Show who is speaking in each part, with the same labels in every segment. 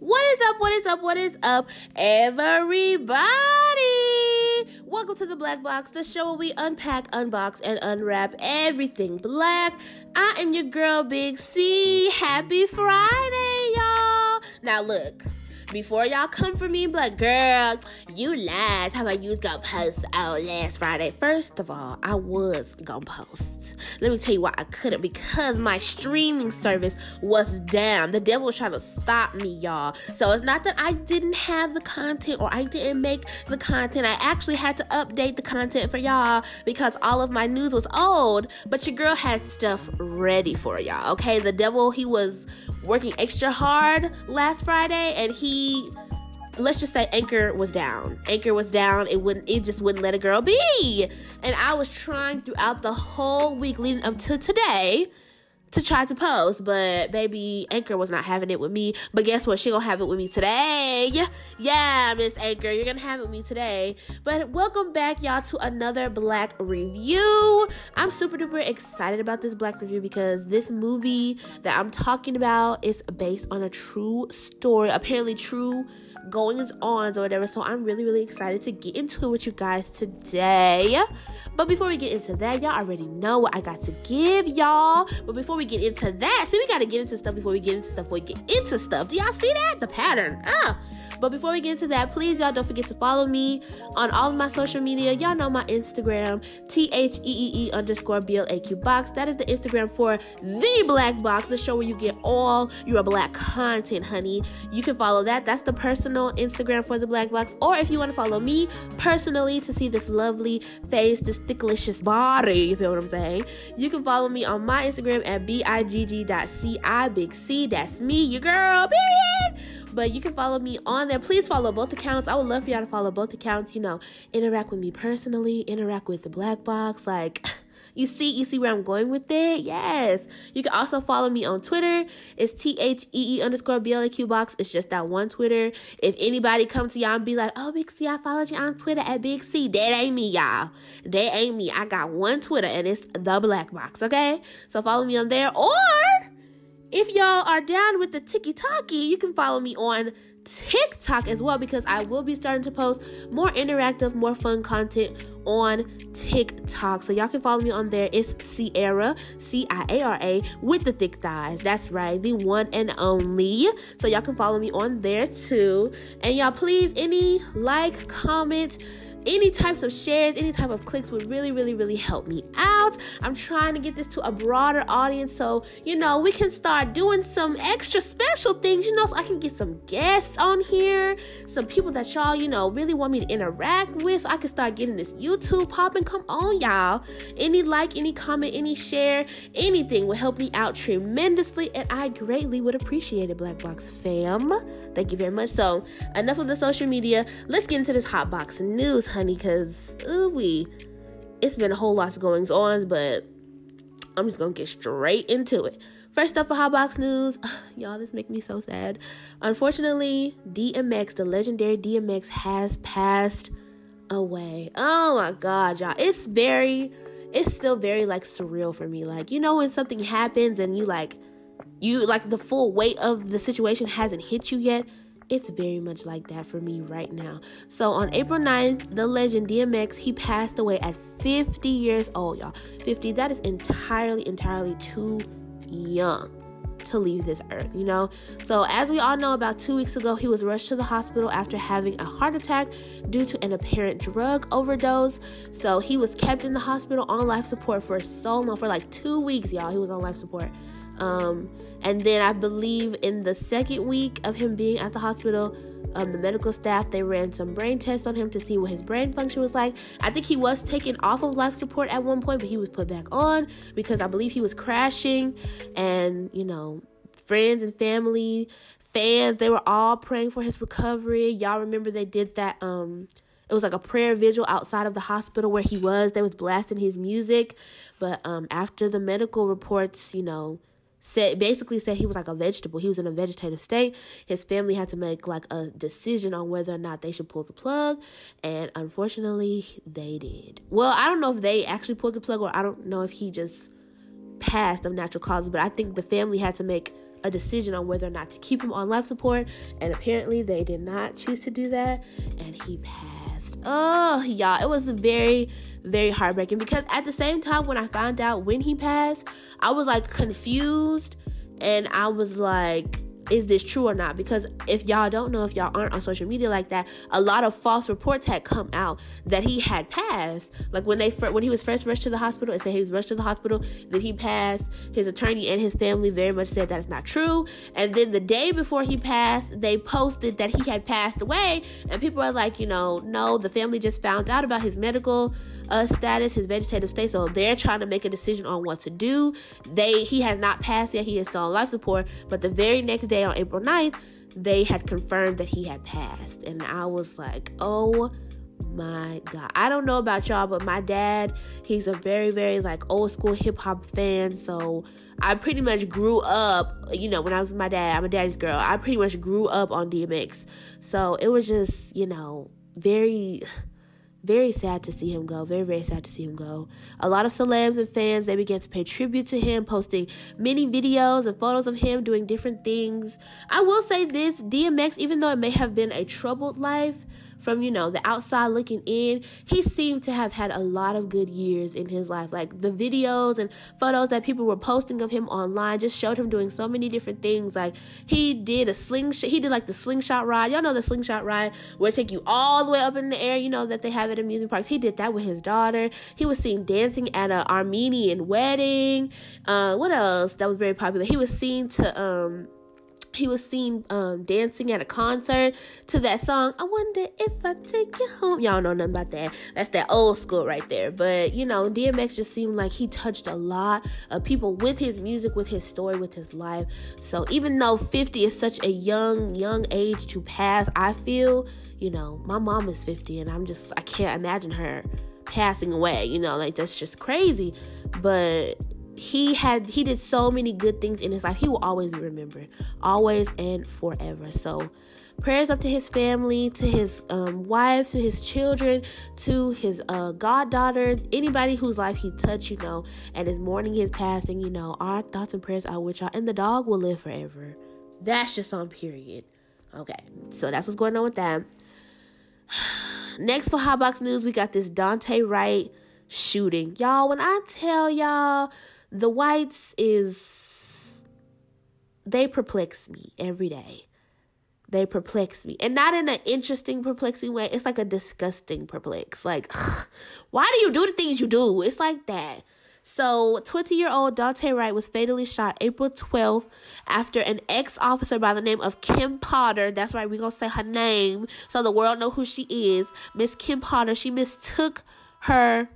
Speaker 1: What is up? What is up? What is up, everybody? Welcome to the BlaQ Box, the show where we unpack, unbox, and unwrap everything black. I am your girl, Big C. Happy Friday, y'all. Now, look before y'all come for me, but girl, you lied. How about you was gonna post out last Friday? First of all, I was gonna post. Let me tell you why I couldn't because my streaming service was down. The devil was trying to stop me, y'all. So it's not that I didn't have the content or I didn't make the content. I actually had to update the content for y'all because all of my news was old, but your girl had stuff ready for y'all. Okay, the devil, he was working extra hard last Friday and he let's just say anchor was down. Anchor was down. It wouldn't it just wouldn't let a girl be. And i was trying throughout the whole week leading up to today to try to post, but baby Anchor was not having it with me. But guess what? She gonna have it with me today. Yeah, Miss Anchor, you're gonna have it with me today. But welcome back, y'all, to another BlaQ review. I'm super duper excited about this BlaQ review because this movie that I'm talking about is based on a true story, apparently true goings ons or whatever. So I'm really, really excited to get into it with you guys today. But before we get into that, y'all already know what I got to give y'all. But before we get into that, see, we got to get into stuff before we get into stuff. Before we get into stuff, do y'all see that? The pattern. Ah. But before we get into that, please y'all don't forget to follow me on all of my social media. Y'all know my Instagram, T H E E E underscore B L A Q box. That is the Instagram for the BlaQ Box, the show where you get all your black content, honey. You can follow that. That's the personal Instagram for the BlaQ Box. Or if you want to follow me personally to see this lovely face, this thicklicious body, you feel what I'm saying? You can follow me on my Instagram at bigg.ci big C. That's me, your girl, period. But you can follow me on there. Please follow both accounts. I would love for y'all to follow both accounts. You know, interact with me personally, interact with the BlaQ Box. Like, you see, you see where I'm going with it? Yes. You can also follow me on Twitter. It's T H E E underscore B L A Q box. It's just that one Twitter. If anybody come to y'all and be like, oh, Big C, I followed you on Twitter at Big C, that ain't me, y'all. That ain't me. I got one Twitter and it's the BlaQ Box, okay? So follow me on there. Or if y'all are down with the tiki talkie, you can follow me on TikTok as well because I will be starting to post more interactive, more fun content on TikTok. So y'all can follow me on there. It's Ciara, C I A R A, with the thick thighs. That's right, the one and only. So y'all can follow me on there too. And y'all, please, any like, comment, any types of shares, any type of clicks would really, really, really help me out. I'm trying to get this to a broader audience so, you know, we can start doing some extra special things, you know, so I can get some guests on here, some people that y'all, you know, really want me to interact with so I can start getting this YouTube popping. Come on, y'all. Any like, any comment, any share, anything would help me out tremendously, and I greatly would appreciate it, BlaQ Box fam. Thank you very much. So, enough of the social media. Let's get into this hot box news, honey, because wee, it's been a whole lot of goings on, but I'm just gonna get straight into it. First up for Hotbox News, y'all, this make me so sad. Unfortunately, DMX, the legendary DMX, has passed away. Oh my god, y'all. It's very, it's still very like surreal for me. Like, you know, when something happens and you like, you like the full weight of the situation hasn't hit you yet it's very much like that for me right now. So on April 9th, the legend DMX, he passed away at 50 years old, y'all. 50, that is entirely, entirely too young to leave this earth, you know? So, as we all know, about two weeks ago, he was rushed to the hospital after having a heart attack due to an apparent drug overdose. So, he was kept in the hospital on life support for so long, for like two weeks, y'all. He was on life support. Um, and then I believe in the second week of him being at the hospital, um, the medical staff they ran some brain tests on him to see what his brain function was like. I think he was taken off of life support at one point, but he was put back on because I believe he was crashing, and you know, friends and family, fans, they were all praying for his recovery. Y'all remember they did that. Um, it was like a prayer vigil outside of the hospital where he was. They was blasting his music, but um, after the medical reports, you know said basically said he was like a vegetable. He was in a vegetative state. His family had to make like a decision on whether or not they should pull the plug, and unfortunately, they did. Well, I don't know if they actually pulled the plug, or I don't know if he just passed of natural causes. But I think the family had to make a decision on whether or not to keep him on life support. And apparently, they did not choose to do that, and he passed. Oh, y'all, it was very, very heartbreaking because at the same time, when I found out when he passed, I was like confused and I was like, is this true or not? Because if y'all don't know, if y'all aren't on social media like that, a lot of false reports had come out that he had passed. Like when they when he was first rushed to the hospital, it said he was rushed to the hospital, then he passed. His attorney and his family very much said that it's not true. And then the day before he passed, they posted that he had passed away, and people are like, you know, no, the family just found out about his medical uh, status, his vegetative state, so they're trying to make a decision on what to do. They he has not passed yet; he is still on life support. But the very next day, on April 9th, they had confirmed that he had passed, and I was like, oh my god. I don't know about y'all but my dad he's a very very like old school hip-hop fan. So i pretty much grew up you know when i was with my dad i'm a daddy's girl. I pretty much grew up on dmx so it was just you know very very sad to see him go. Very, very sad to see him go. A lot of celebs and fans they began to pay tribute to him, posting many videos and photos of him doing different things. I will say this: DMX, even though it may have been a troubled life, from you know the outside looking in he seemed to have had a lot of good years in his life. Like the videos and photos that people were posting of him online just showed him doing so many different things. Like he did a slingshot he did like the slingshot ride. Y'all know the slingshot ride where it take you all the way up in the air you know that they have at amusement parks. He did that with his daughter. He was seen dancing at an armenian wedding. Uh what else that was very popular? He was seen to um he was seen um, dancing at a concert to that song. I wonder if I take you home. Y'all know nothing about that. That's that old school right there. But you know, DMX just seemed like he touched a lot of people with his music, with his story, with his life. So even though 50 is such a young, young age to pass, I feel, you know, my mom is 50 and I'm just, I can't imagine her passing away. You know, like that's just crazy. But he had he did so many good things in his life. He will always be remembered, always and forever. So, prayers up to his family, to his um, wife, to his children, to his uh, goddaughter, anybody whose life he touched, you know, and is mourning his passing. You know, our thoughts and prayers are with y'all, and the dog will live forever. That's just on period. Okay, so that's what's going on with that. Next for Hotbox News, we got this Daunte Wright shooting. Y'all, when I tell y'all the whites is they perplex me every day. They perplex me. And not in an interesting, perplexing way. It's like a disgusting perplex. Like, ugh, why do you do the things you do? It's like that. So, 20 year old Daunte Wright was fatally shot April 12th after an ex officer by the name of Kim Potter, that's right, we're to say her name so the world know who she is. Miss Kim Potter, she mistook her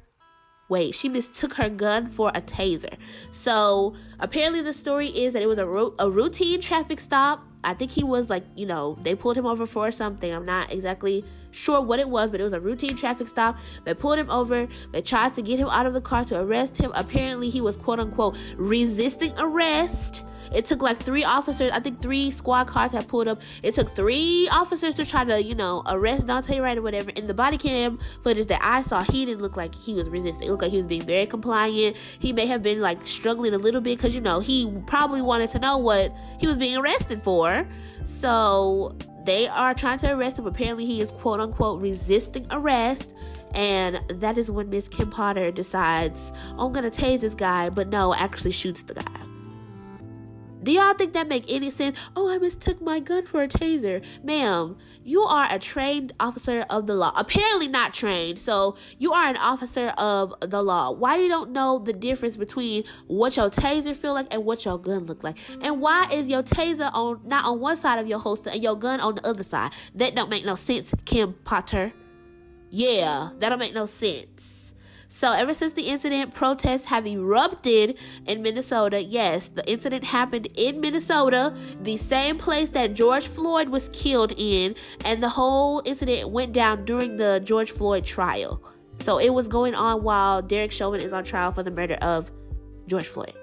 Speaker 1: wait, she mistook her gun for a taser. So apparently, the story is that it was a, ro- a routine traffic stop. I think he was like, you know, they pulled him over for something. I'm not exactly sure what it was, but it was a routine traffic stop. They pulled him over. They tried to get him out of the car to arrest him. Apparently, he was quote unquote resisting arrest it took like three officers, I think three squad cars had pulled up. It took three officers to try to, you know, arrest Daunte Wright or whatever. In the body cam footage that I saw, he didn't look like he was resisting. It looked like he was being very compliant. He may have been like struggling a little bit because, you know, he probably wanted to know what he was being arrested for. So they are trying to arrest him. Apparently, he is quote unquote resisting arrest. And that is when Miss Kim Potter decides, oh, I'm gonna tase this guy, but no, actually shoots the guy. Do y'all think that make any sense? Oh, I mistook my gun for a taser. Ma'am, you are a trained officer of the law. Apparently not trained. So you are an officer of the law. Why you don't know the difference between what your taser feel like and what your gun look like? And why is your taser on not on one side of your holster and your gun on the other side? That don't make no sense, Kim Potter. Yeah, that don't make no sense. So, ever since the incident, protests have erupted in Minnesota. Yes, the incident happened in Minnesota, the same place that George Floyd was killed in, and the whole incident went down during the George Floyd trial. So, it was going on while Derek Chauvin is on trial for the murder of George Floyd.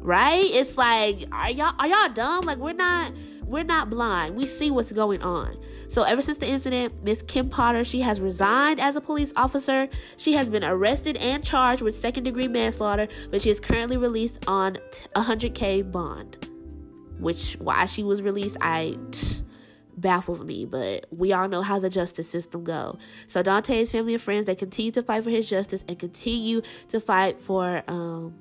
Speaker 1: Right? It's like, are y'all are y'all dumb? Like we're not we're not blind. We see what's going on. So ever since the incident, Miss Kim Potter, she has resigned as a police officer. She has been arrested and charged with second degree manslaughter, but she is currently released on 100k bond. which why she was released, I baffles me, but we all know how the justice system go. So Daunte's family and friends they continue to fight for his justice and continue to fight for um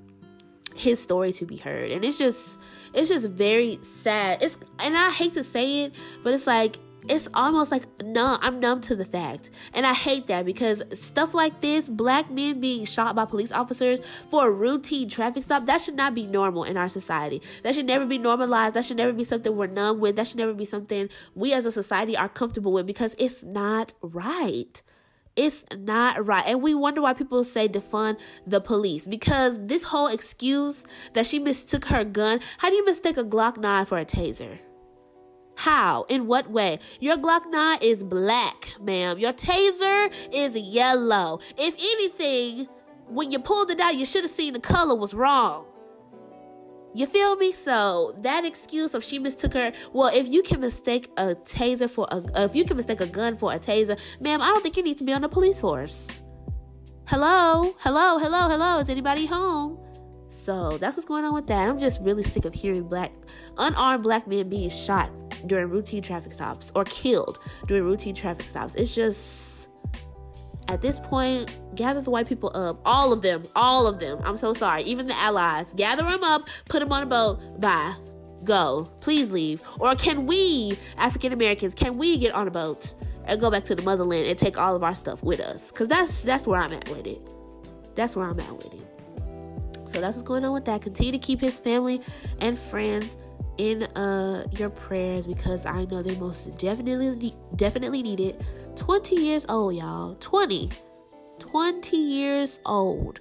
Speaker 1: his story to be heard. And it's just it's just very sad. It's and I hate to say it, but it's like it's almost like no i'm numb to the fact and i hate that because stuff like this black men being shot by police officers for a routine traffic stop that should not be normal in our society that should never be normalized that should never be something we're numb with that should never be something we as a society are comfortable with because it's not right it's not right. And we wonder why people say defund the police because this whole excuse that she mistook her gun. How do you mistake a Glock 9 for a taser? How? In what way? Your Glock 9 is black, ma'am. Your taser is yellow. If anything, when you pulled it out, you should have seen the color was wrong. You feel me? So that excuse of she mistook her. Well, if you can mistake a taser for a, if you can mistake a gun for a taser, ma'am, I don't think you need to be on the police force. Hello, hello, hello, hello. Is anybody home? So that's what's going on with that. I'm just really sick of hearing black, unarmed black men being shot during routine traffic stops or killed during routine traffic stops. It's just at this point, gather the white people up, all of them, all of them. I'm so sorry, even the allies. Gather them up, put them on a boat. Bye. Go. Please leave. Or can we, African Americans, can we get on a boat and go back to the motherland and take all of our stuff with us? Cause that's that's where I'm at with it. That's where I'm at with it. So that's what's going on with that. Continue to keep his family and friends in uh your prayers because I know they most definitely definitely need it. 20 years old, y'all. 20. 20 years old.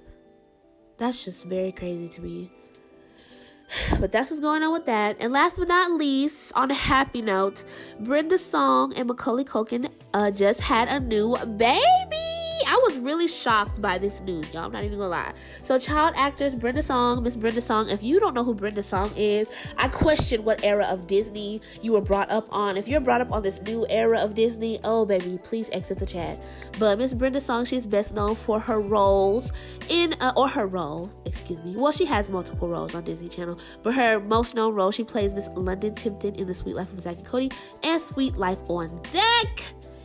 Speaker 1: That's just very crazy to me. But that's what's going on with that. And last but not least, on a happy note, Brenda Song and Macaulay Culkin uh, just had a new baby. I was really shocked by this news, y'all. I'm not even gonna lie. So, child actors Brenda Song, Miss Brenda Song. If you don't know who Brenda Song is, I question what era of Disney you were brought up on. If you're brought up on this new era of Disney, oh baby, please exit the chat. But Miss Brenda Song, she's best known for her roles in, uh, or her role, excuse me. Well, she has multiple roles on Disney Channel, but her most known role, she plays Miss London Tipton in The Suite Life of Zack and Cody and Suite Life on Deck.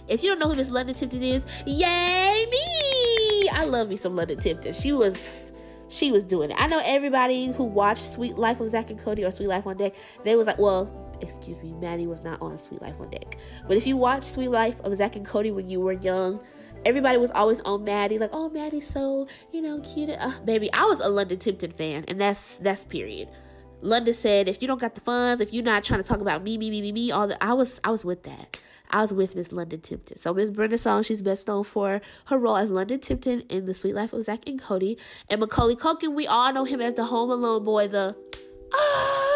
Speaker 1: If you don't know who Miss London Tipton is, yay me! I love me some London Tipton. She was she was doing it. I know everybody who watched Suite Life of Zack and Cody or Suite Life on Deck, they was like, well, excuse me, Maddie was not on Suite Life on Deck. But if you watched Suite Life of Zack and Cody when you were young, everybody was always on Maddie, like, oh, Maddie's so, you know, cute. Uh, baby, I was a London Tipton fan, and that's that's period. London said, if you don't got the funds, if you're not trying to talk about me, me, me, me, me, all the I was I was with that. I was with Miss London Tipton. So Miss Brenda Song, she's best known for her role as London Tipton in The Suite Life of Zack and Cody. And Macaulay Culkin, we all know him as the Home Alone boy, the ah,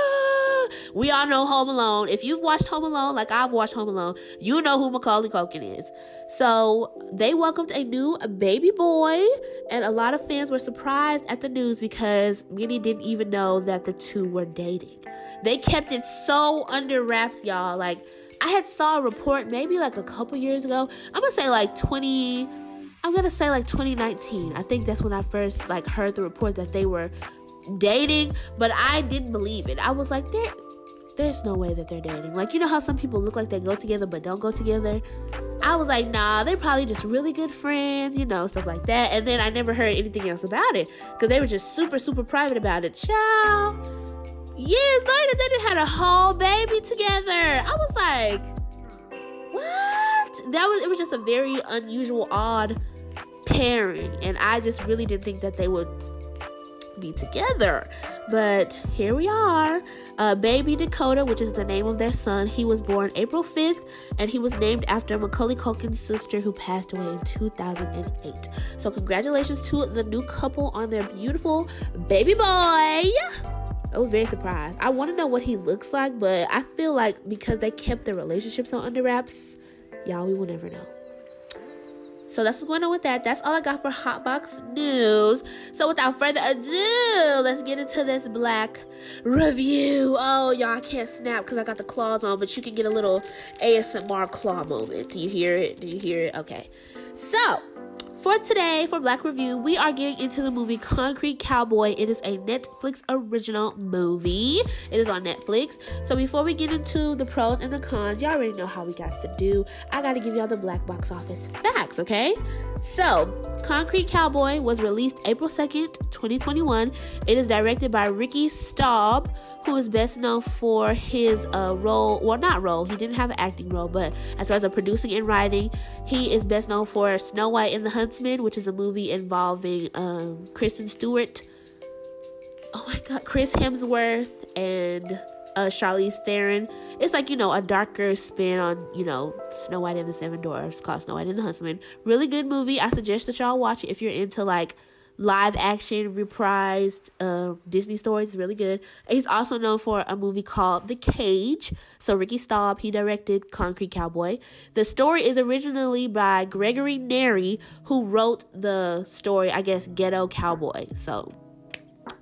Speaker 1: we all know Home Alone. If you've watched Home Alone, like I've watched Home Alone, you know who Macaulay Culkin is. So they welcomed a new baby boy, and a lot of fans were surprised at the news because many didn't even know that the two were dating. They kept it so under wraps, y'all. Like I had saw a report maybe like a couple years ago. I'm gonna say like 20. I'm gonna say like 2019. I think that's when I first like heard the report that they were dating, but I didn't believe it. I was like, there, there's no way that they're dating. Like you know how some people look like they go together but don't go together. I was like, nah, they're probably just really good friends, you know, stuff like that. And then I never heard anything else about it because they were just super, super private about it. Ciao years later, they had a whole baby together. I was like, what? That was it was just a very unusual, odd pairing, and I just really didn't think that they would be together. But here we are. Uh, baby Dakota, which is the name of their son, he was born April 5th and he was named after Macaulay Culkin's sister who passed away in 2008. So, congratulations to the new couple on their beautiful baby boy. I was very surprised. I want to know what he looks like, but I feel like because they kept their relationships on under wraps, y'all, we will never know. So that's what's going on with that. That's all I got for Hotbox News. So without further ado, let's get into this BlaQ review. Oh, y'all, I can't snap because I got the claws on, but you can get a little ASMR claw moment. Do you hear it? Do you hear it? Okay. So, for today, for BlaQ Review, we are getting into the movie Concrete Cowboy. It is a Netflix original movie. It is on Netflix. So before we get into the pros and the cons, y'all already know how we got to do. I got to give y'all the black box office facts, okay? So, Concrete Cowboy was released April 2nd, 2021. It is directed by Ricky Staub, who is best known for his uh, role, well, not role, he didn't have an acting role, but as far as a producing and writing, he is best known for Snow White and the Huntsman, which is a movie involving um, Kristen Stewart. Oh my god, Chris Hemsworth and uh, Charlize Theron. It's like, you know, a darker spin on, you know, Snow White and the Seven Dwarfs called Snow White and the Huntsman. Really good movie. I suggest that y'all watch it if you're into like live action reprised uh, Disney stories. Really good. He's also known for a movie called The Cage. So Ricky Staub, he directed Concrete Cowboy. The story is originally by Gregory Neri, who wrote the story, I guess, Ghetto Cowboy. So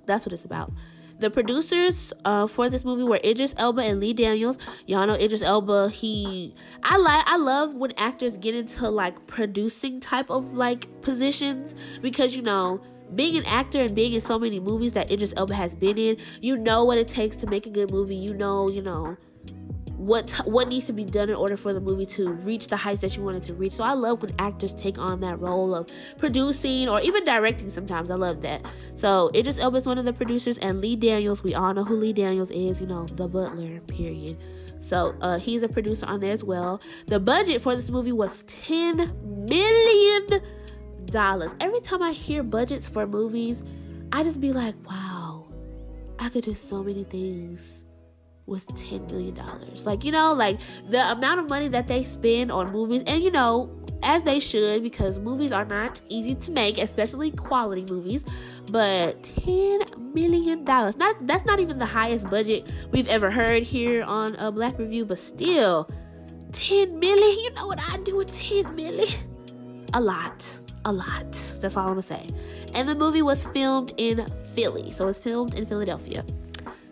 Speaker 1: that's what it's about. The producers uh, for this movie were Idris Elba and Lee Daniels. Y'all know Idris Elba. He, I like, I love when actors get into like producing type of like positions because you know being an actor and being in so many movies that Idris Elba has been in, you know what it takes to make a good movie. You know, you know what what needs to be done in order for the movie to reach the heights that you want it to reach. So I love when actors take on that role of producing or even directing. Sometimes I love that. So Idris Elba is one of the producers, and Lee Daniels. We all know who Lee Daniels is. You know the Butler. Period. So uh, he's a producer on there as well. The budget for this movie was ten million dollars. Every time I hear budgets for movies, I just be like, wow, I could do so many things was $10 million. Like, you know, like the amount of money that they spend on movies, and you know, as they should, because movies are not easy to make, especially quality movies. But $10 million. Not that's not even the highest budget we've ever heard here on a BlaQ Review, but still, 10 million. You know what I do with 10 million? A lot a lot. That's all I'm gonna say. And the movie was filmed in Philly, so it's filmed in Philadelphia.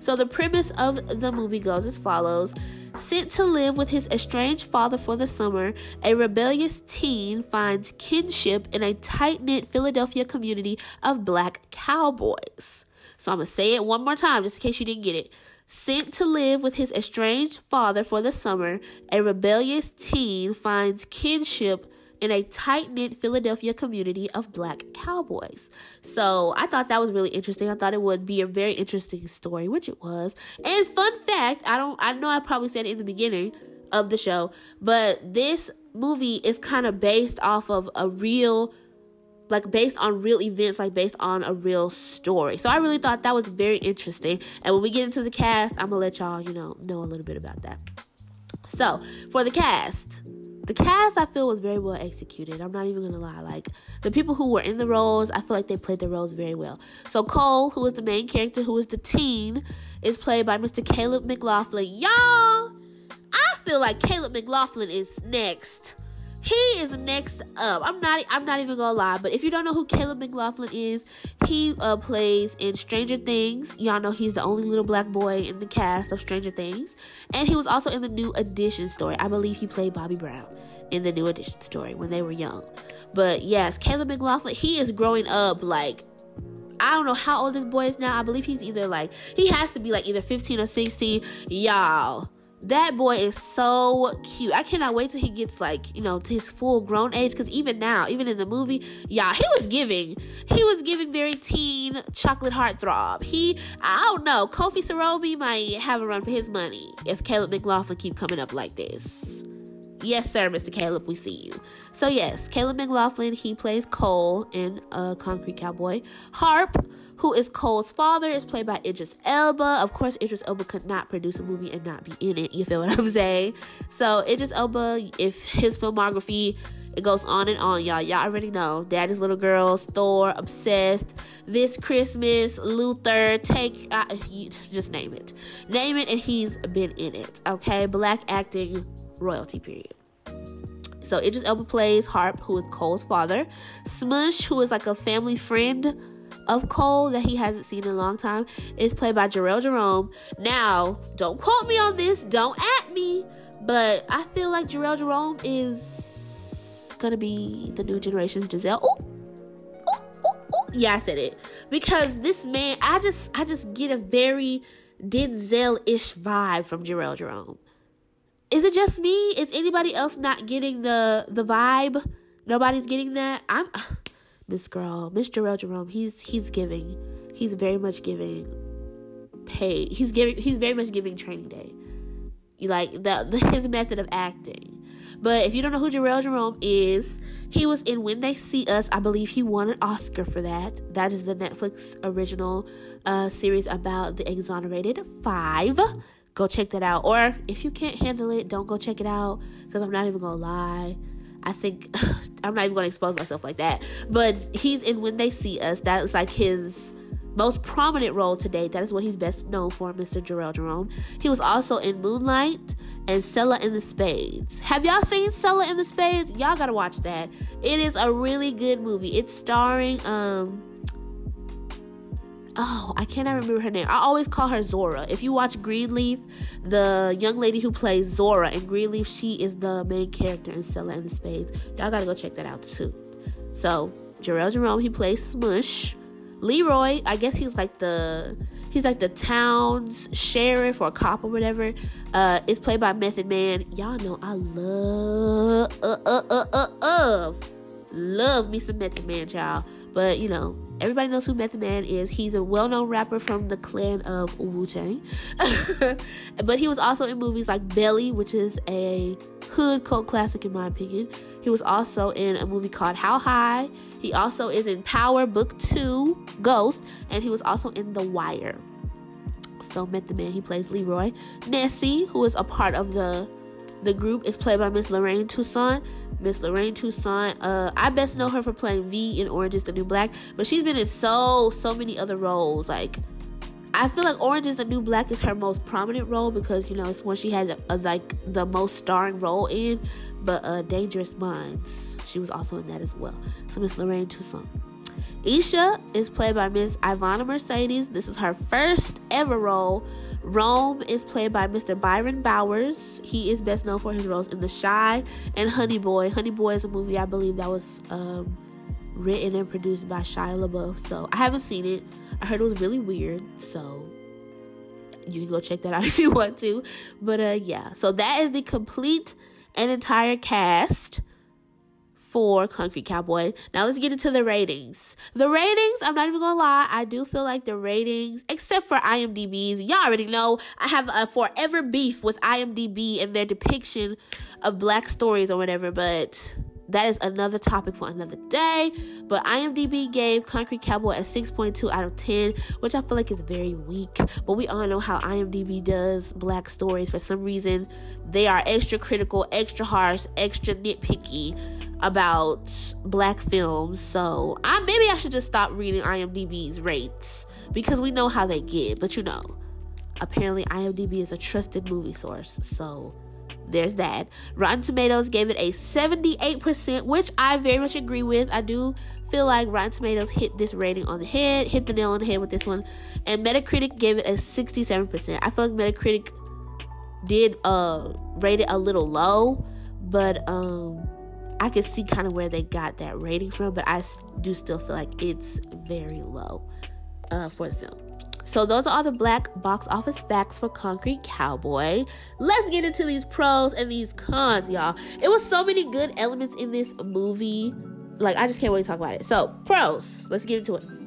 Speaker 1: So the premise of the movie goes as follows. Sent to live with his estranged father for the summer, a rebellious teen finds kinship in a tight knit Philadelphia community of black cowboys. So I'm going to say it one more time just in case you didn't get it. Sent to live with his estranged father for the summer, a rebellious teen finds kinship in a tight knit Philadelphia community of black cowboys. So I thought that was really interesting. I thought it would be a very interesting story, which it was. And fun fact, I don't I know I probably said it in the beginning of the show, but this movie is kind of based off of a real like based on real events, like based on a real story. So I really thought that was very interesting. And when we get into the cast, I'm gonna let y'all, you know, know a little bit about that. So for the cast, the cast I feel was very well executed. I'm not even gonna lie. Like the people who were in the roles, I feel like they played the roles very well. So Cole, who was the main character, who was the teen, is played by Mr. Caleb McLaughlin. Y'all, I feel like Caleb McLaughlin is next he is next up. I'm not. I'm not even gonna lie. But if you don't know who Caleb McLaughlin is, he uh, plays in Stranger Things. Y'all know he's the only little black boy in the cast of Stranger Things, and he was also in the New Edition story. I believe he played Bobby Brown in the New Edition story when they were young. But yes, Caleb McLaughlin. He is growing up like I don't know how old this boy is now. I believe he's either like he has to be like either 15 or 16. Y'all that boy is so cute. I cannot wait till he gets like, you know, to his full grown age. Cause even now, even in the movie, yeah, he was giving, he was giving very teen chocolate heartthrob. He, I don't know, Kofi Siriboe might have a run for his money if Caleb McLaughlin keep coming up like this. Yes, sir, Mr. Caleb, we see you. So, yes, Caleb McLaughlin, he plays Cole in uh, Concrete Cowboy. Harp, who is Cole's father, is played by Idris Elba. Of course, Idris Elba could not produce a movie and not be in it. You feel what I'm saying? So, Idris Elba, if his filmography it goes on and on, y'all. Y'all already know. Daddy's Little Girls, Thor, Obsessed, This Christmas, Luther, Take, uh, just name it. Name it, and he's been in it. Okay? Black acting royalty period. So Idris Elba plays Harp, who is Cole's father. Smush, who is like a family friend of Cole that he hasn't seen in a long time, is played by Jharrel Jerome. Now, don't quote me on this, don't at me, but I feel like Jharrel Jerome is gonna be the new generation's Denzel. Ooh. Yeah, I said it because this man, I just, I just get a very Denzel-ish vibe from Jharrel Jerome. Is it just me? Is anybody else not getting the the vibe? Nobody's getting that. I'm Miss Girl, Miss Jharrel Jerome. He's he's giving. He's very much giving. Pay. He's giving. He's very much giving Training Day. You like the, the his method of acting. But if you don't know who Jharrel Jerome is, he was in When They See Us. I believe he won an Oscar for that. That is the Netflix original uh, series about the exonerated five. Go check that out. Or if you can't handle it, don't go check it out. Because I'm not even going to lie. I think I'm not even going to expose myself like that. But he's in When They See Us. That is like his most prominent role to date. That is what he's best known for, Mr. Jharrel Jerome. He was also in Moonlight and Selah and the Spades. Have y'all seen Selah and the Spades? Y'all gotta watch that. It is a really good movie. It's starring um oh, I cannot remember her name. I always call her Zora. If you watch Greenleaf, the young lady who plays Zora in Greenleaf, she is the main character in Selah and the Spades. Y'all gotta go check that out too. So, Jharrel Jerome, he plays Smush. Leroy, I guess he's like the he's like the town's sheriff or cop or whatever. Uh, is played by Method Man. Y'all know I love uh, uh, uh, uh, uh, love me some Method Man, child. But you know, everybody knows who Method Man is. He's a well-known rapper from the clan of Wu Tang. but he was also in movies like Belly, which is a hood cult classic in my opinion. He was also in a movie called How High. He also is in Power Book 2, Ghost, and he was also in The Wire. So Method Man, he plays Leroy. Nessie, who is a part of the the group, is played by Miss Lorraine Toussaint. Miss Lorraine Toussaint, uh, I best know her for playing V in Orange is the New Black, but she's been in so so many other roles like I feel like Orange is the New Black is her most prominent role because you know it's one she had a, a, like the most starring role in. But uh, Dangerous Minds, she was also in that as well. So Miss Lorraine Toussaint. Isha is played by Miss Ivannah Mercedes. This is her first ever role. Rome is played by Mr. Byron Bowers. He is best known for his roles in The Chi and Honey Boy. Honey Boy is a movie I believe that was um, written and produced by Shia LaBeouf. So I haven't seen it. I heard it was really weird. So you can go check that out if you want to. But uh yeah. So that is the complete and entire cast for Concrete Cowboy. Now let's get into the ratings. The ratings, I'm not even gonna lie, I do feel like the ratings, except for IMDb's, y'all already know I have a forever beef with IMDb and their depiction of black stories or whatever, but that is another topic for another day. But IMDb gave Concrete Cowboy a 6.2 out of 10, which I feel like is very weak. But we all know how IMDb does black stories. For some reason, they are extra critical, extra harsh, extra nitpicky about black films. So I maybe I should just stop reading IMDb's rates because we know how they get. But you know, apparently IMDb is a trusted movie source. So there's that. Rotten Tomatoes gave it a 78%, which I very much agree with. I do feel like Rotten Tomatoes hit this rating on the head, hit the nail on the head with this one. And Metacritic gave it a 67%. I feel like Metacritic did uh rate it a little low, but um I can see kind of where they got that rating from, but I do still feel like it's very low uh, for the film. So those are all the black box office facts for Concrete Cowboy. Let's get into these pros and these cons, y'all. It was so many good elements in this movie. Like I just can't wait to talk about it. So, pros. Let's get into it.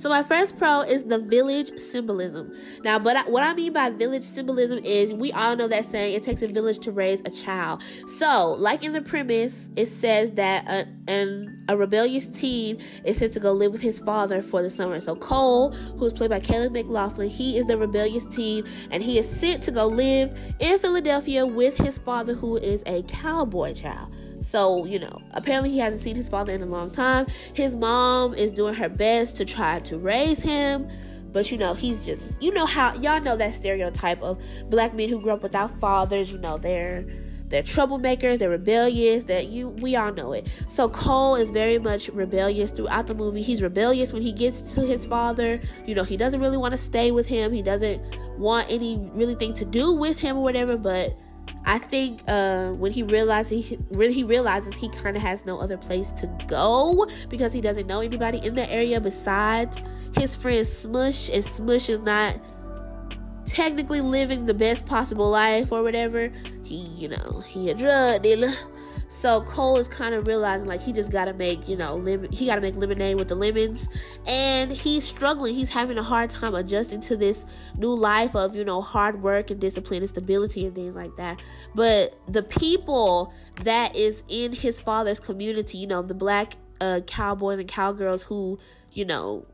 Speaker 1: So my first pro is the village symbolism. Now, but I, what I mean by village symbolism is we all know that saying it takes a village to raise a child. So, like in the premise, it says that a, an, a rebellious teen is sent to go live with his father for the summer. So Cole, who is played by Caleb McLaughlin, he is the rebellious teen, and he is sent to go live in Philadelphia with his father, who is a cowboy child. So, you know, apparently he hasn't seen his father in a long time. His mom is doing her best to try to raise him. But you know, he's just you know how y'all know that stereotype of black men who grew up without fathers, you know, they're they're troublemakers, they're rebellious, that you we all know it. So Cole is very much rebellious throughout the movie. He's rebellious when he gets to his father. You know, he doesn't really want to stay with him. He doesn't want any really thing to do with him or whatever, but I think uh, when he realizes he when he realizes he kind of has no other place to go because he doesn't know anybody in the area besides his friend Smush, and Smush is not technically living the best possible life or whatever. He, you know, he a drug dealer. So Cole is kind of realizing like he just gotta make, you know, he gotta make lemonade with the lemons, and he's struggling. He's having a hard time adjusting to this new life of, you know, hard work and discipline and stability and things like that. But the people that is in his father's community, you know, the black uh, cowboys and cowgirls who, you know,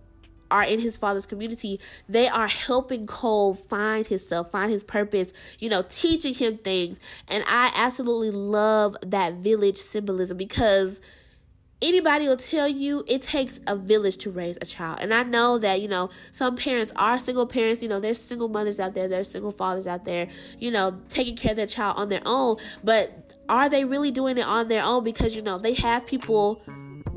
Speaker 1: are in his father's community, they are helping Cole find himself, find his purpose, you know, teaching him things. And I absolutely love that village symbolism because anybody will tell you it takes a village to raise a child. And I know that, you know, some parents are single parents, you know, there's single mothers out there, there's single fathers out there, you know, taking care of their child on their own. But are they really doing it on their own? Because, you know, they have people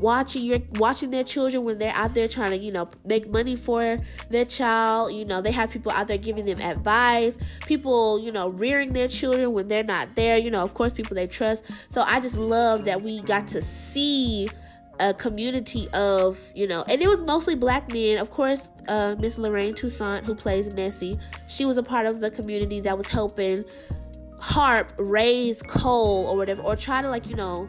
Speaker 1: watching your watching their children when they're out there trying to you know make money for their child. You know they have people out there giving them advice people you know rearing their children when they're not there. You know of course people they trust. So i just love that we got to see a community of you know and it was mostly black men. Of course uh, miss lorraine toussaint who plays nessie she was a part of the community that was helping harp raise cole or whatever or try to like you know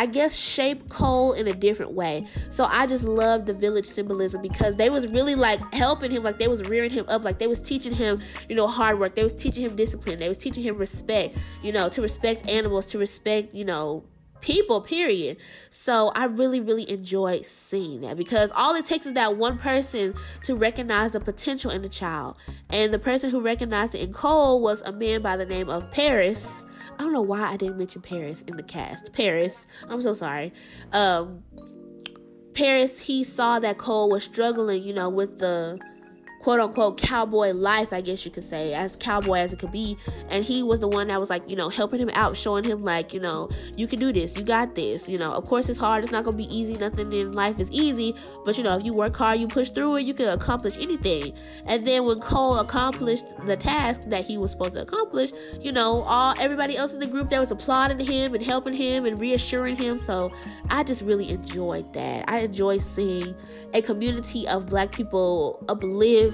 Speaker 1: I guess shape Cole in a different way. So I just love the village symbolism because they was really like helping him, like they was rearing him up, like they was teaching him, you know, hard work. They was teaching him discipline. They was teaching him respect, you know, to respect animals, to respect, you know, people period so i really really enjoy seeing that because all it takes is that one person to recognize the potential in the child and the person who recognized it in cole was a man by the name of paris I don't know why I didn't mention Paris in the cast. Paris, I'm so sorry. Um, Paris, he saw that Cole was struggling, you know, with the quote unquote cowboy life, I guess you could say, as cowboy as it could be. And he was the one that was like, you know, helping him out, showing him like, you know, you can do this, you got this. You know, of course it's hard, it's not gonna be easy, nothing in life is easy, but you know, if you work hard, you push through it, you can accomplish anything. And then when Cole accomplished the task that he was supposed to accomplish, you know, all everybody else in the group that was applauding him and helping him and reassuring him. So I just really enjoyed that. I enjoy seeing a community of black people uplift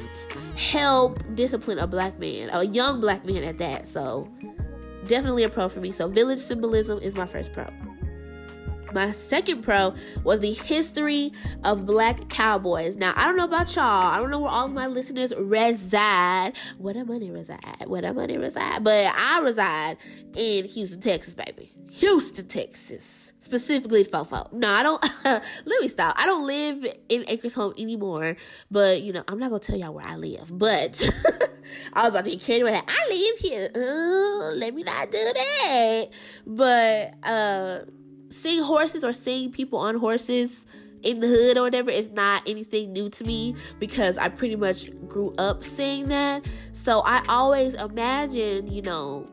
Speaker 1: help discipline a black man, a young black man at that. So definitely a pro for me. So village symbolism is my first pro. My second pro was the history of black cowboys. Now, I don't know about y'all. I don't know where all of my listeners reside. Where the money reside. Where the money reside. But I reside in Houston, Texas, baby. Houston, Texas specifically Fofo. No, I don't. let me stop. I don't live in Acres Home anymore. But you know, I'm not gonna tell y'all where I live. But I was about to get carried away. I live here. Let me not do that. But uh, seeing horses or seeing people on horses in the hood or whatever is not anything new to me because I pretty much grew up seeing that. So I always imagine, you know,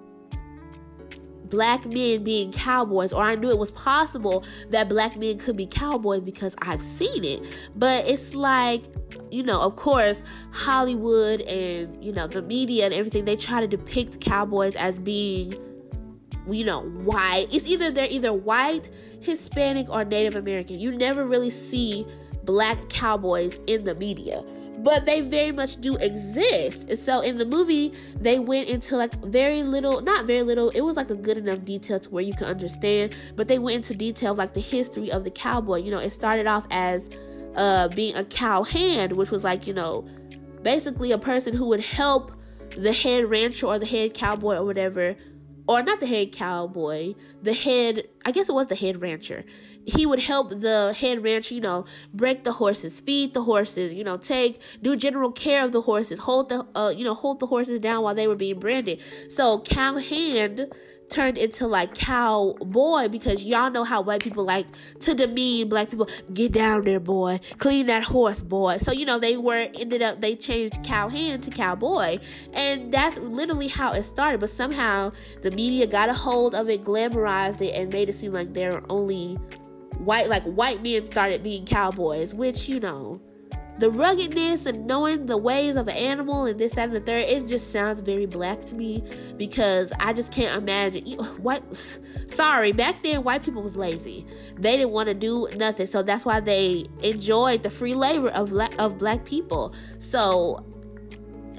Speaker 1: black men being cowboys, or I knew it was possible that black men could be cowboys because I've seen it. But it's like, you know, of course, Hollywood and, you know, the media and everything, they try to depict cowboys as being you know, white. It's either they're either white, Hispanic, or Native American. You never really see black cowboys in the media but they very much do exist. And so in the movie, they went into like very little, not very little, it was like a good enough detail to where you can understand, but they went into detail like the history of the cowboy. You know, it started off as uh being a cow hand, which was like, you know, basically a person who would help the head rancher or the head cowboy or whatever or not the head cowboy, the head, I guess it was the head rancher. He would help the head rancher, you know, break the horses, feed the horses, you know, take, do general care of the horses, hold the, uh, you know, hold the horses down while they were being branded. So cow hand turned into like cowboy because y'all know how white people like to demean black people. Get down there, boy. Clean that horse, boy. So you know they were ended up they changed cow hand to cowboy, and that's literally how it started. But somehow the media got a hold of it, glamorized it, and made it seem like they're only white like white men started being cowboys, which you know the ruggedness and knowing the ways of an animal and this, that, and the third, it just sounds very black to me because I just can't imagine. What? Sorry, back then white people was lazy. They didn't want to do nothing, so that's why they enjoyed the free labor of of black people. So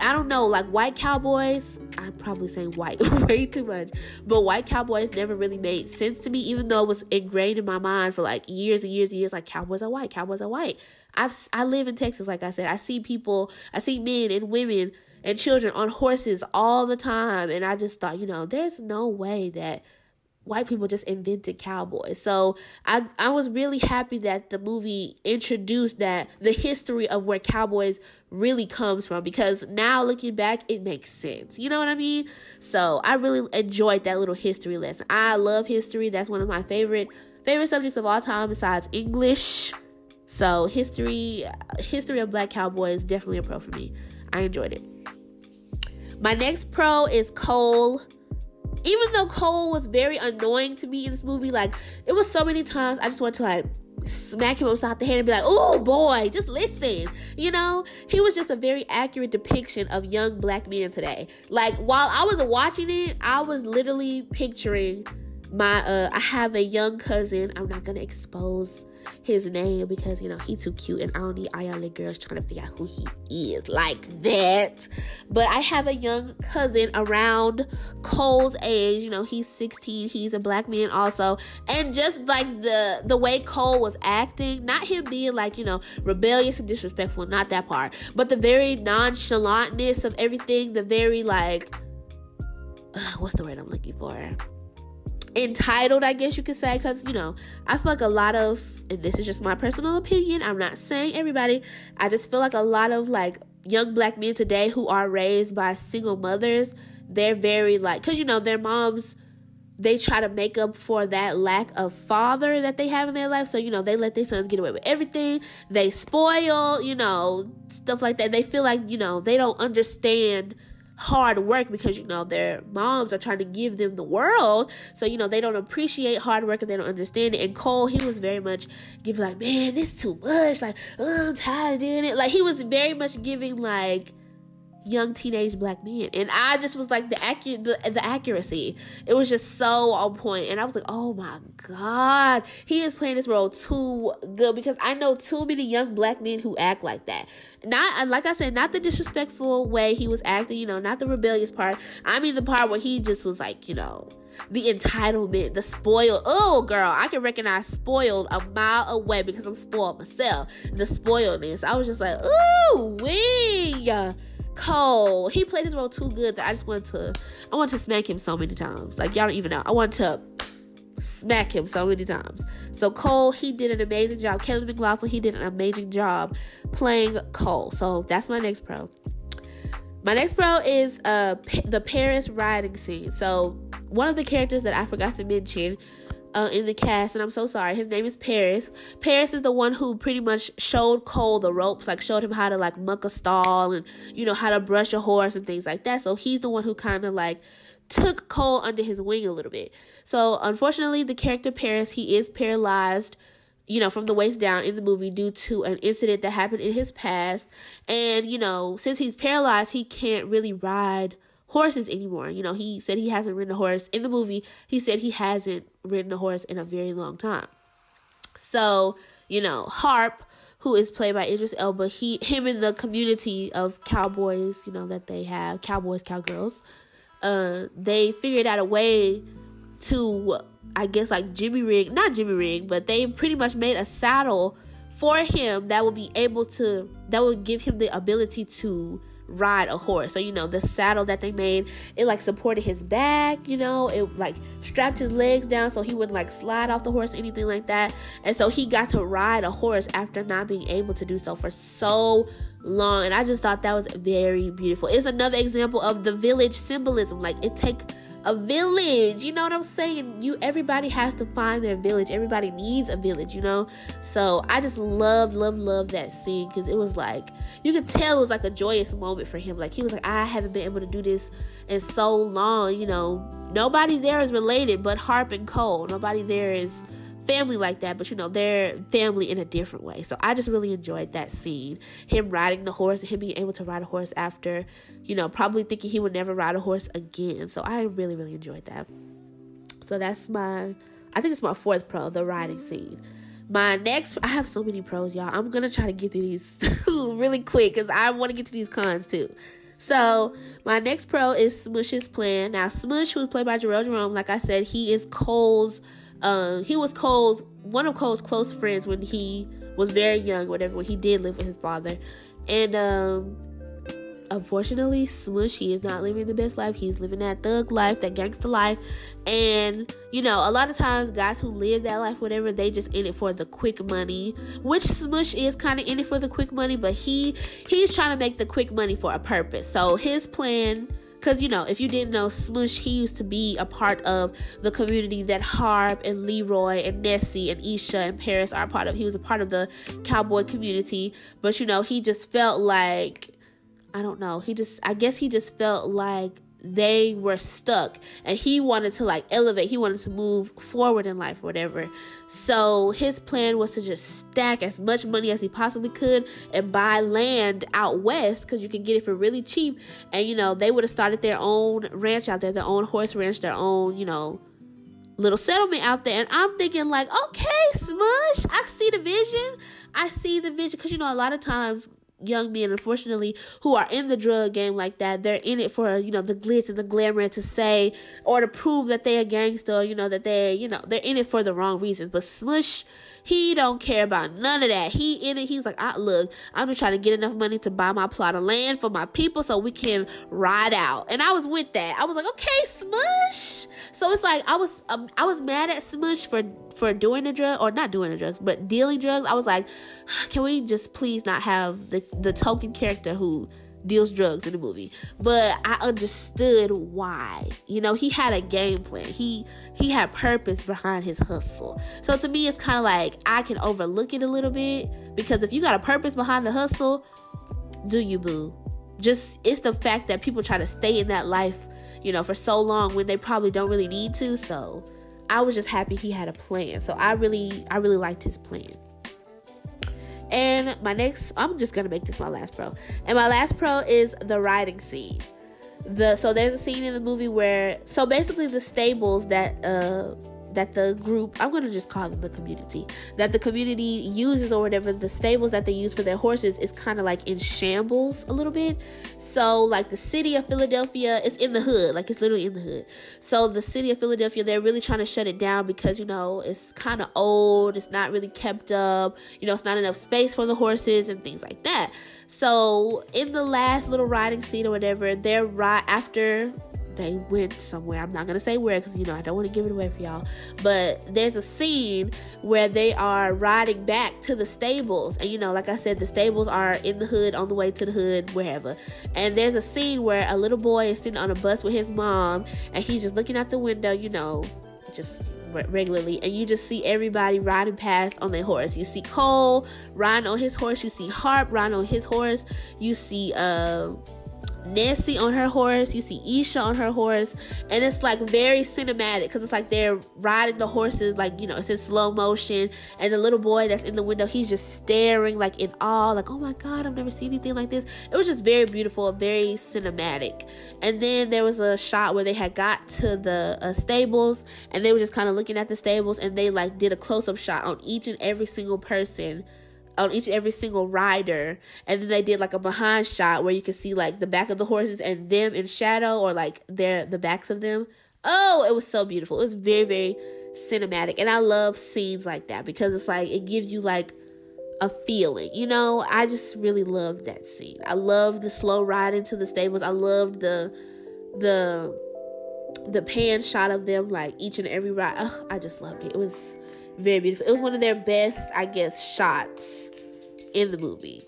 Speaker 1: I don't know, like white cowboys. I'm probably saying white way too much, but white cowboys never really made sense to me, even though it was ingrained in my mind for like years and years and years. Like cowboys are white, cowboys are white. I I live in Texas, like I said. I see people, I see men and women and children on horses all the time, and I just thought, you know, there's no way that white people just invented cowboys. So I I was really happy that the movie introduced that the history of where cowboys really comes from because now looking back it makes sense. You know what I mean? So I really enjoyed that little history lesson. I love history. That's one of my favorite favorite subjects of all time besides English. So history history of black cowboys definitely a pro for me. I enjoyed it. My next pro is Cole even though Cole was very annoying to me in this movie, like it was so many times I just want to like smack him upside the head and be like, "Oh boy, just listen." You know, he was just a very accurate depiction of young black men today. Like while I was watching it, I was literally picturing my uh I have a young cousin. I'm not gonna expose his name because you know he too cute and I don't need Ayala girls trying to figure out who he is like that. But I have a young cousin around Cole's age. You know he's 16. He's a black man also, and just like the the way Cole was acting, not him being like you know rebellious and disrespectful, not that part, but the very nonchalantness of everything, the very like. Uh, what's the word I'm looking for? Entitled, I guess you could say, because you know, I feel like a lot of, and this is just my personal opinion, I'm not saying everybody, I just feel like a lot of like young black men today who are raised by single mothers, they're very like, because you know, their moms, they try to make up for that lack of father that they have in their life. So, you know, they let their sons get away with everything. They spoil, you know, stuff like that. They feel like, you know, they don't understand hard work because you know their moms are trying to give them the world. So you know they don't appreciate hard work and they don't understand it. And cole he was very much giving like man this is too much. Like oh, i'm tired of doing it. Like he was very much giving like young teenage black men and i just was like the accurate the, the accuracy it was just so on point and i was like oh my god he is playing this role too good because i know too many young black men who act like that not uh, like i said not the disrespectful way he was acting you know not the rebellious part i mean the part where he just was like you know the entitlement, the spoiled. Oh, girl, I can recognize spoiled a mile away because I'm spoiled myself. The spoiledness. I was just like, ooh, wee Cole, he played his role too good that I just wanted to, I want to smack him so many times. Like y'all don't even know. I want to smack him so many times. So Cole, he did an amazing job. Caleb McLaughlin, he did an amazing job playing Cole. So that's my next pro. My next pro is uh the Paris riding scene. So one of the characters that I forgot to mention uh, in the cast, and I'm so sorry. His name is Paris. Paris is the one who pretty much showed Cole the ropes, like showed him how to like muck a stall and you know how to brush a horse and things like that. So he's the one who kind of like took Cole under his wing a little bit. So unfortunately, the character Paris he is paralyzed you know, from the waist down in the movie due to an incident that happened in his past. And, you know, since he's paralyzed, he can't really ride horses anymore. You know, he said he hasn't ridden a horse in the movie. He said he hasn't ridden a horse in a very long time. So, you know, Harp, who is played by Idris Elba, he him in the community of cowboys, you know, that they have, cowboys, cowgirls, uh, they figured out a way to I guess like Jimmy rig, not Jimmy rig, but they pretty much made a saddle for him that would be able to that would give him the ability to ride a horse. So, you know, the saddle that they made, it like supported his back, you know, it like strapped his legs down so he wouldn't like slide off the horse, anything like that. And so he got to ride a horse after not being able to do so for so long. And I just thought that was very beautiful. It's another example of the village symbolism. Like it take a village. You know what I'm saying? You everybody has to find their village. Everybody needs a village, you know? So I just love, love, love that scene because it was like you could tell it was like a joyous moment for him. Like he was like, I haven't been able to do this in so long, you know. Nobody there is related but Harp and Cole. Nobody there is family like that, but you know, they're family in a different way. So I just really enjoyed that scene. Him riding the horse him being able to ride a horse after, you know, probably thinking he would never ride a horse again. So I really, really enjoyed that. So that's my, I think it's my fourth pro, the riding scene. My next, I have so many pros, y'all. I'm gonna try to get through these really quick because I want to get to these cons too. So my next pro is Smush's plan. Now Smush, who was played by Jharrel Jerome, like I said, he is Cole's. Uh, he was Cole's one of Cole's close friends when he was very young, whatever. When he did live with his father, and um, unfortunately, Smush, he is not living the best life. He's living that thug life, that gangster life. And, you know, a lot of times guys who live that life, whatever, they just in it for the quick money. Which Smush is kind of in it for the quick money, but he he's trying to make the quick money for a purpose. So his plan because you know if you didn't know smush he used to be a part of the community that harp and leroy and nessie and isha and paris are part of he was a part of the cowboy community but you know he just felt like I don't know. He just, I guess he just felt like they were stuck and he wanted to like elevate. He wanted to move forward in life, whatever. So his plan was to just stack as much money as he possibly could and buy land out west because you can get it for really cheap. And you know, they would have started their own ranch out there, their own horse ranch, their own, you know, little settlement out there. And I'm thinking, like, okay, Smush, I see the vision. I see the vision because you know, a lot of times young men unfortunately who are in the drug game like that they're in it for you know the glitz and the glamour to say or to prove that they're a gangster you know that they're you know they're in it for the wrong reasons. But smush he don't care about none of that. He in it. He's like I, look i'm just trying to get enough money to buy my plot of land for my people so we can ride out. And i was with that. I was like okay smush. So it's like i was um, i was mad at smush for for doing the drug or not doing the drugs, but dealing drugs, I was like, can we just please not have the the token character who deals drugs in the movie? But I understood why. You know, he had a game plan. He he had purpose behind his hustle. So to me, it's kind of like I can overlook it a little bit because if you got a purpose behind the hustle, do you boo? Just it's the fact that people try to stay in that life, you know, for so long when they probably don't really need to. So I was just happy he had a plan. So I really, I really liked his plan. And my next, I'm just gonna make this my last pro. And my last pro is the riding scene. The so there's a scene in the movie where so basically the stables that uh that the group i'm to just call them the community that the community uses or whatever the stables that they use for their horses is kind of like in shambles a little bit so like the city of philadelphia is in the hood. Like it's literally in the hood. So the city of philadelphia they're really trying to shut it down because you know it's kind of old. It's not really kept up. You know it's not enough space for the horses and things like that. So in the last little riding scene or whatever they're right after they went somewhere. I'm not gonna say where because you know I don't want to give it away for y'all. But there's a scene where they are riding back to the stables, and you know, like I said, the stables are in the hood, on the way to the hood, wherever. And there's a scene where a little boy is sitting on a bus with his mom, and he's just looking out the window, you know, just regularly and you just see everybody riding past on their horse you see cole riding on his horse you see harp riding on his horse you see uh Nessie on her horse, you see Isha on her horse, and it's like very cinematic because it's like they're riding the horses, like you know, it's in slow motion, and the little boy that's in the window, he's just staring like in awe, like oh my god, I've never seen anything like this. It was just very beautiful, very cinematic. And then there was a shot where they had got to the uh, stables, and they were just kind of looking at the stables, and they like did a close up shot on each and every single person on each and every single rider. And then they did like a behind shot where you can see like the back of the horses and them in shadow or like their the backs of them. Oh it was so beautiful. It was very very cinematic. And i love scenes like that because it's like it gives you like a feeling you know? I just really loved that scene. I loved the slow ride into the stables. I loved the the the pan shot of them like each and every ride. Oh, i just loved it. It was very beautiful. It was one of their best, I guess, shots in the movie.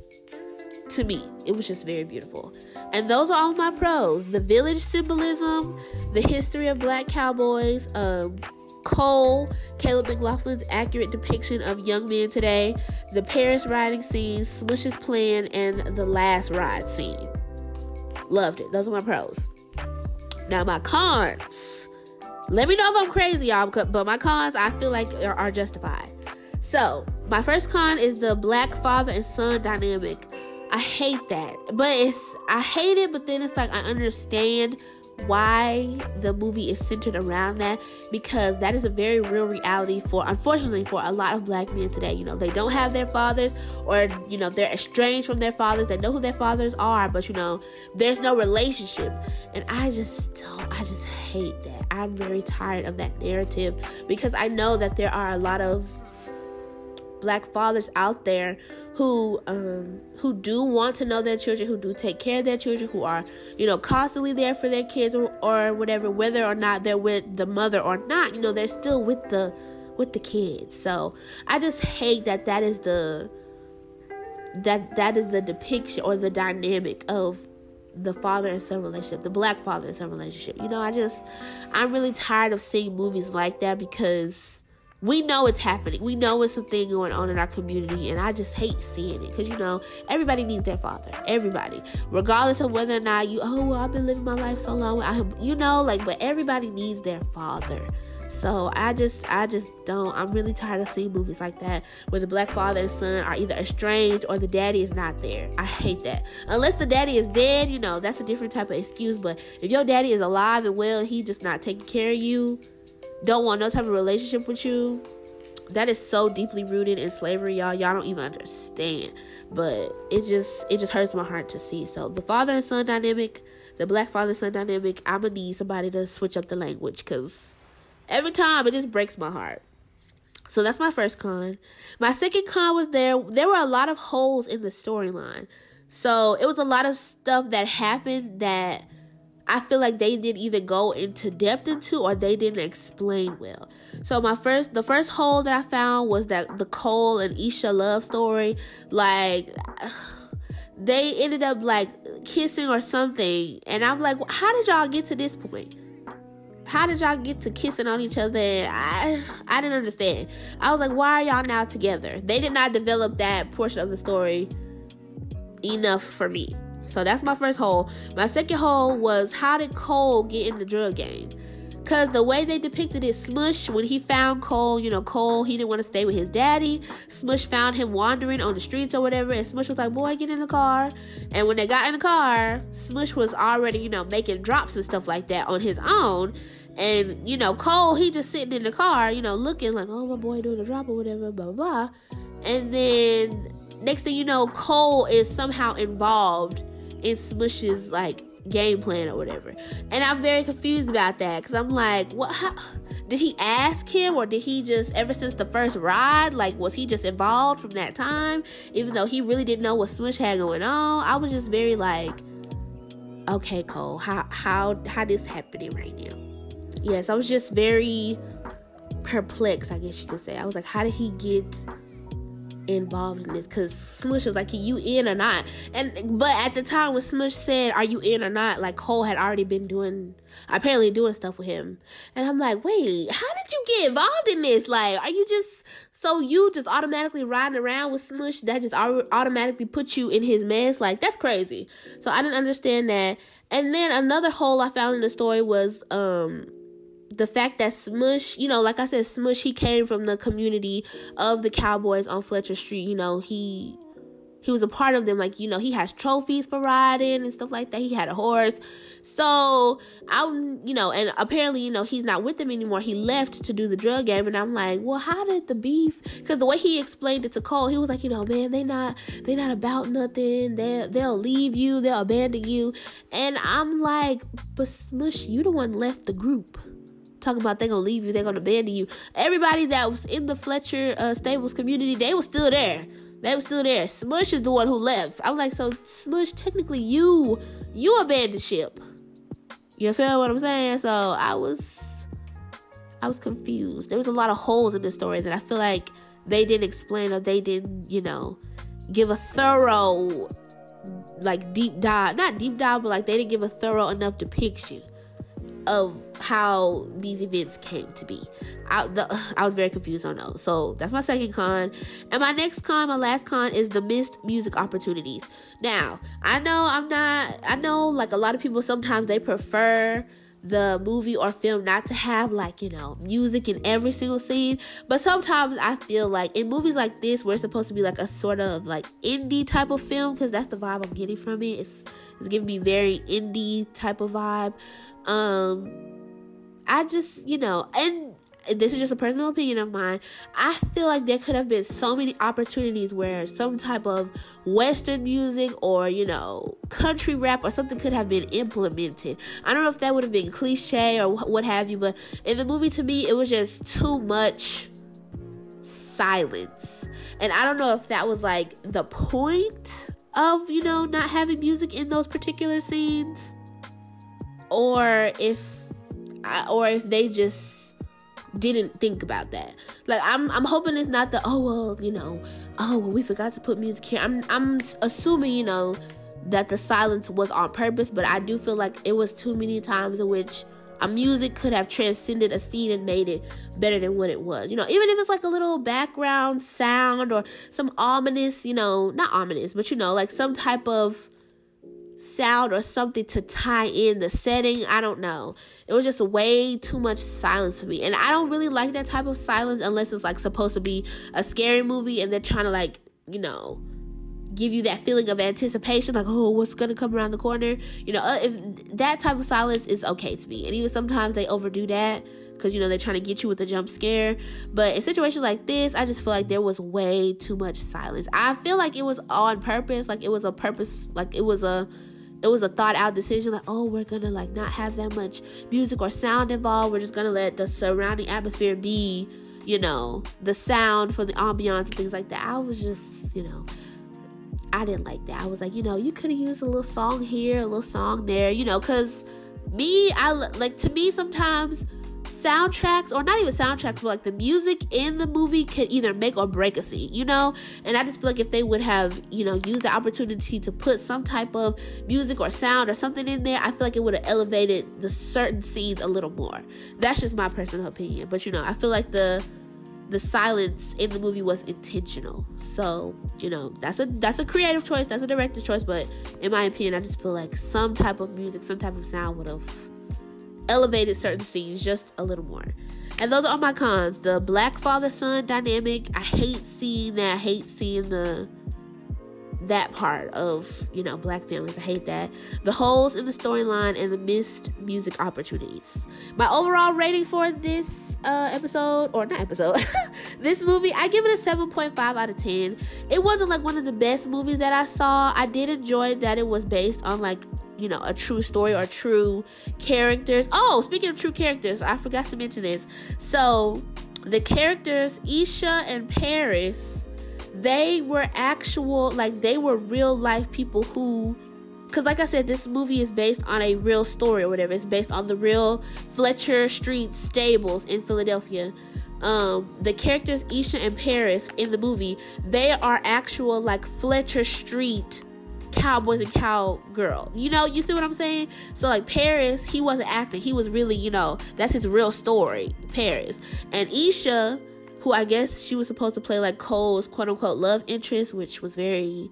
Speaker 1: To me, it was just very beautiful. And those are all my pros the village symbolism, the history of black cowboys, um, Cole, Caleb McLaughlin's accurate depiction of young men today, the Paris riding scene, Smush's plan, and the last ride scene. Loved it. Those are my pros. Now, my cons. Let me know if I'm crazy, y'all. But my cons, I feel like are, are justified. So my first con is the black father and son dynamic. I hate that, but it's I hate it. But then it's like I understand why the movie is centered around that because that is a very real reality for unfortunately for a lot of black men today you know they don't have their fathers or you know they're estranged from their fathers they know who their fathers are but you know there's no relationship and i just don't i just hate that i'm very tired of that narrative because i know that there are a lot of black fathers out there who um, who do want to know their children, who do take care of their children, who are you know constantly there for their kids or, or whatever, whether or not they're with the mother or not. You know, they're still with the with the kids. So I just hate that that is the that that is the depiction or the dynamic of the father and son relationship, the black father and son relationship. You know, I just I'm really tired of seeing movies like that because we know it's happening. We know it's something going on in our community, and I just hate seeing it because you know everybody needs their father. Everybody, regardless of whether or not you, oh, well, I've been living my life so long. I, you know, like, but everybody needs their father. So I just, I just don't. I'm really tired of seeing movies like that where the black father and son are either estranged or the daddy is not there. I hate that. Unless the daddy is dead, you know, that's a different type of excuse. But if your daddy is alive and well, he just not taking care of you don't want no type of relationship with you, that is so deeply rooted in slavery, y'all. Y'all don't even understand. But it just it just hurts my heart to see. So the father and son dynamic, the black father son dynamic, I'm gonna need somebody to switch up the language because every time it just breaks my heart. So that's my first con. My second con was there there were a lot of holes in the storyline. So it was a lot of stuff that happened that I feel like they didn't even go into depth into or they didn't explain well. So my first the first hole that I found was that the Cole and Isha love story. Like they ended up like kissing or something. And I'm like, how did y'all get to this point? How did y'all get to kissing on each other? I I didn't understand. I was like, why are y'all now together? They did not develop that portion of the story enough for me. So that's my first hole. My second hole was how did Cole get in the drug game? Cause the way they depicted it, Smush, when he found Cole, you know, Cole, he didn't want to stay with his daddy. Smush found him wandering on the streets or whatever, and Smush was like, Boy, get in the car. And when they got in the car, Smush was already, you know, making drops and stuff like that on his own. And, you know, Cole, he just sitting in the car, you know, looking like, Oh, my boy doing a drop or whatever, blah, blah, blah. And then next thing you know, Cole is somehow involved in Smush's like game plan or whatever. And I'm very confused about that because I'm like, what? How, did he ask him or did he just, ever since the first ride, like, was he just involved from that time? Even though he really didn't know what Smush had going on. I was just very like, okay, Cole, how, how, how this happening right now? Yes, I was just very perplexed, I guess you could say. I was like, how did he get involved in this because Smush was like, Are "You in or not?" And but at the time when Smush said, "Are you in or not?" like Cole had already been doing, apparently doing stuff with him, and I'm like, "Wait, how did you get involved in this? Like, are you just so you just automatically riding around with Smush that just automatically put you in his mess? Like, that's crazy." So I didn't understand that. And then another hole I found in the story was um the fact that Smush, you know, like I said, Smush, he came from the community of the Cowboys on Fletcher Street. You know, he he was a part of them. Like, you know, he has trophies for riding and stuff like that. He had a horse. So I'm, you know, and apparently, you know, he's not with them anymore. He left to do the drug game, and I'm like, well, how did the beef? Because the way he explained it to Cole, he was like, you know, man, they not, they not about nothing. They they'll leave you, they'll abandon you, and I'm like, but Smush, you the one left the group talking about they're gonna leave you, they're gonna abandon you. Everybody that was in the Fletcher uh, Stables community, they were still there. They were still there. Smush is the one who left. I was like, so Smush, technically you you abandoned ship. You feel what I'm saying? So I was I was confused. There was a lot of holes in the story that I feel like they didn't explain or they didn't, you know, give a thorough like deep dive not deep dive but like they didn't give a thorough enough depiction of how these events came to be. I, the, I was very confused on those. So that's my second con. And my next con, my last con, is the missed music opportunities. Now, I know I'm not, I know like a lot of people sometimes they prefer the movie or film not to have like, you know, music in every single scene. But sometimes I feel like in movies like this, we're supposed to be like a sort of like indie type of film because that's the vibe I'm getting from it. It's it's giving me very indie type of vibe. Um I just, you know, and this is just a personal opinion of mine. I feel like there could have been so many opportunities where some type of Western music or, you know, country rap or something could have been implemented. I don't know if that would have been cliche or what have you, but in the movie, to me, it was just too much silence. And I don't know if that was like the point of, you know, not having music in those particular scenes or if or if they just didn't think about that. Like I'm I'm hoping it's not the oh well, you know, oh well we forgot to put music here. I'm I'm assuming, you know, that the silence was on purpose, but I do feel like it was too many times in which a music could have transcended a scene and made it better than what it was. You know, even if it's like a little background sound or some ominous, you know, not ominous, but you know, like some type of sound or something to tie in the setting. I don't know. It was just way too much silence for me. And I don't really like that type of silence unless it's like supposed to be a scary movie and they're trying to like, you know, give you that feeling of anticipation like oh what's gonna come around the corner you know uh, if that type of silence is okay to me and even sometimes they overdo that because you know they're trying to get you with a jump scare but in situations like this i just feel like there was way too much silence i feel like it was on purpose like it was a purpose like it was a it was a thought out decision like oh we're gonna like not have that much music or sound involved. We're just gonna let the surrounding atmosphere be you know the sound for the ambiance and things like that. I was just you know i didn't like that. I was like you know you could have used a little song here a little song there you know because me i like to me sometimes soundtracks or not even soundtracks but like the music in the movie could either make or break a scene you know? And i just feel like if they would have you know used the opportunity to put some type of music or sound or something in there i feel like it would have elevated the certain scenes a little more. That's just my personal opinion but you know i feel like the the silence in the movie was intentional. So you know that's a that's a creative choice that's a director's choice but in my opinion i just feel like some type of music some type of sound would have elevated certain scenes just a little more. And those are all my cons. The black father son dynamic. I hate seeing that. I hate seeing the that part of you know black families. I hate that. The holes in the storyline and the missed music opportunities. My overall rating for this uh, episode or not episode, this movie, I give it a 7.5 out of 10. It wasn't like one of the best movies that I saw. I did enjoy that it was based on like you know, a true story or true characters. Oh, speaking of true characters, I forgot to mention this. So, the characters Isha and Paris, they were actual like they were real life people who because like i said this movie is based on a real story or whatever it's based on the real fletcher street stables in philadelphia um the characters isha and paris in the movie they are actual like fletcher street cowboys and cowgirl. You know, you see what I'm saying? So like Paris, he wasn't acting. He was really, you know, that's his real story, Paris. And Isha, who I guess she was supposed to play like Cole's quote unquote love interest, which was very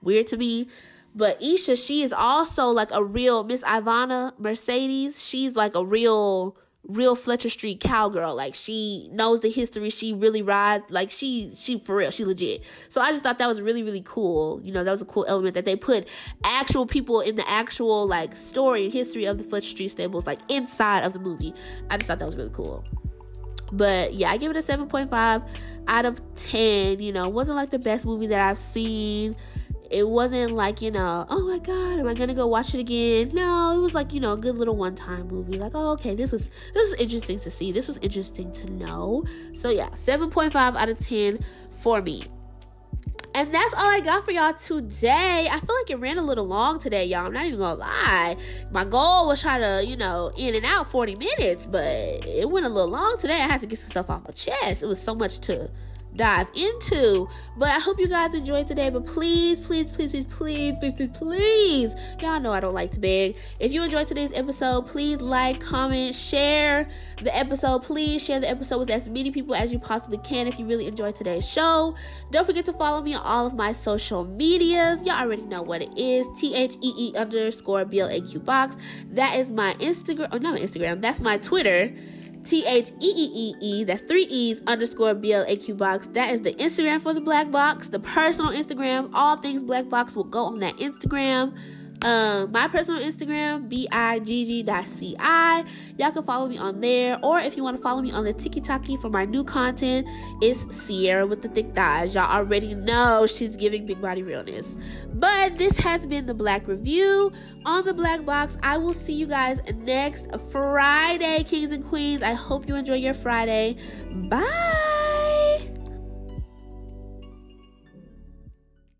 Speaker 1: weird to me. But Isha, she is also like a real Miss Ivannah Mercedes. She's like a real real Fletcher Street cowgirl. Like she knows the history. She really rides. Like she she for real. She legit. So I just thought that was really really cool. You know that was a cool element that they put actual people in the actual like story and history of the Fletcher Street stables like inside of the movie. I just thought that was really cool. But yeah, I give it a 7.5 out of 10. You know, wasn't like the best movie that I've seen it wasn't like you know oh my god am i gonna go watch it again no it was like you know a good little one-time movie like oh okay this was this was interesting to see this was interesting to know so yeah 7.5 out of 10 for me and that's all I got for y'all today. I feel like it ran a little long today, y'all. I'm not even gonna lie. My goal was try to, you know, in and out 40 minutes, but it went a little long today. I had to get some stuff off my chest. It was so much to dive into. But I hope you guys enjoyed today. But please, please, please, please, please, please, please, please, y'all know I don't like to beg. If you enjoyed today's episode, please like, comment, share the episode. Please share the episode with as many people as you possibly can if you really enjoyed today's show. Don't forget to follow me on all of my social medias. Y'all already know what it is. T H E E underscore B L A Q box. That is my Instagram. Oh, not my Instagram. That's my Twitter. T H E E E E, that's three E's underscore B L A Q box. That is the Instagram for the BlaQ Box, the personal Instagram. All things BlaQ Box will go on that Instagram. Um, my personal Instagram, B-I-G-G.C-I. Y'all can follow me on there. Or if you want to follow me on the TikTok for my new content, it's Ciara with the thick thighs. Y'all already know she's giving big body realness. But this has been the BlaQ Review on the BlaQ Box. I will see you guys next Friday, Kings and Queens. I hope you enjoy your Friday. Bye.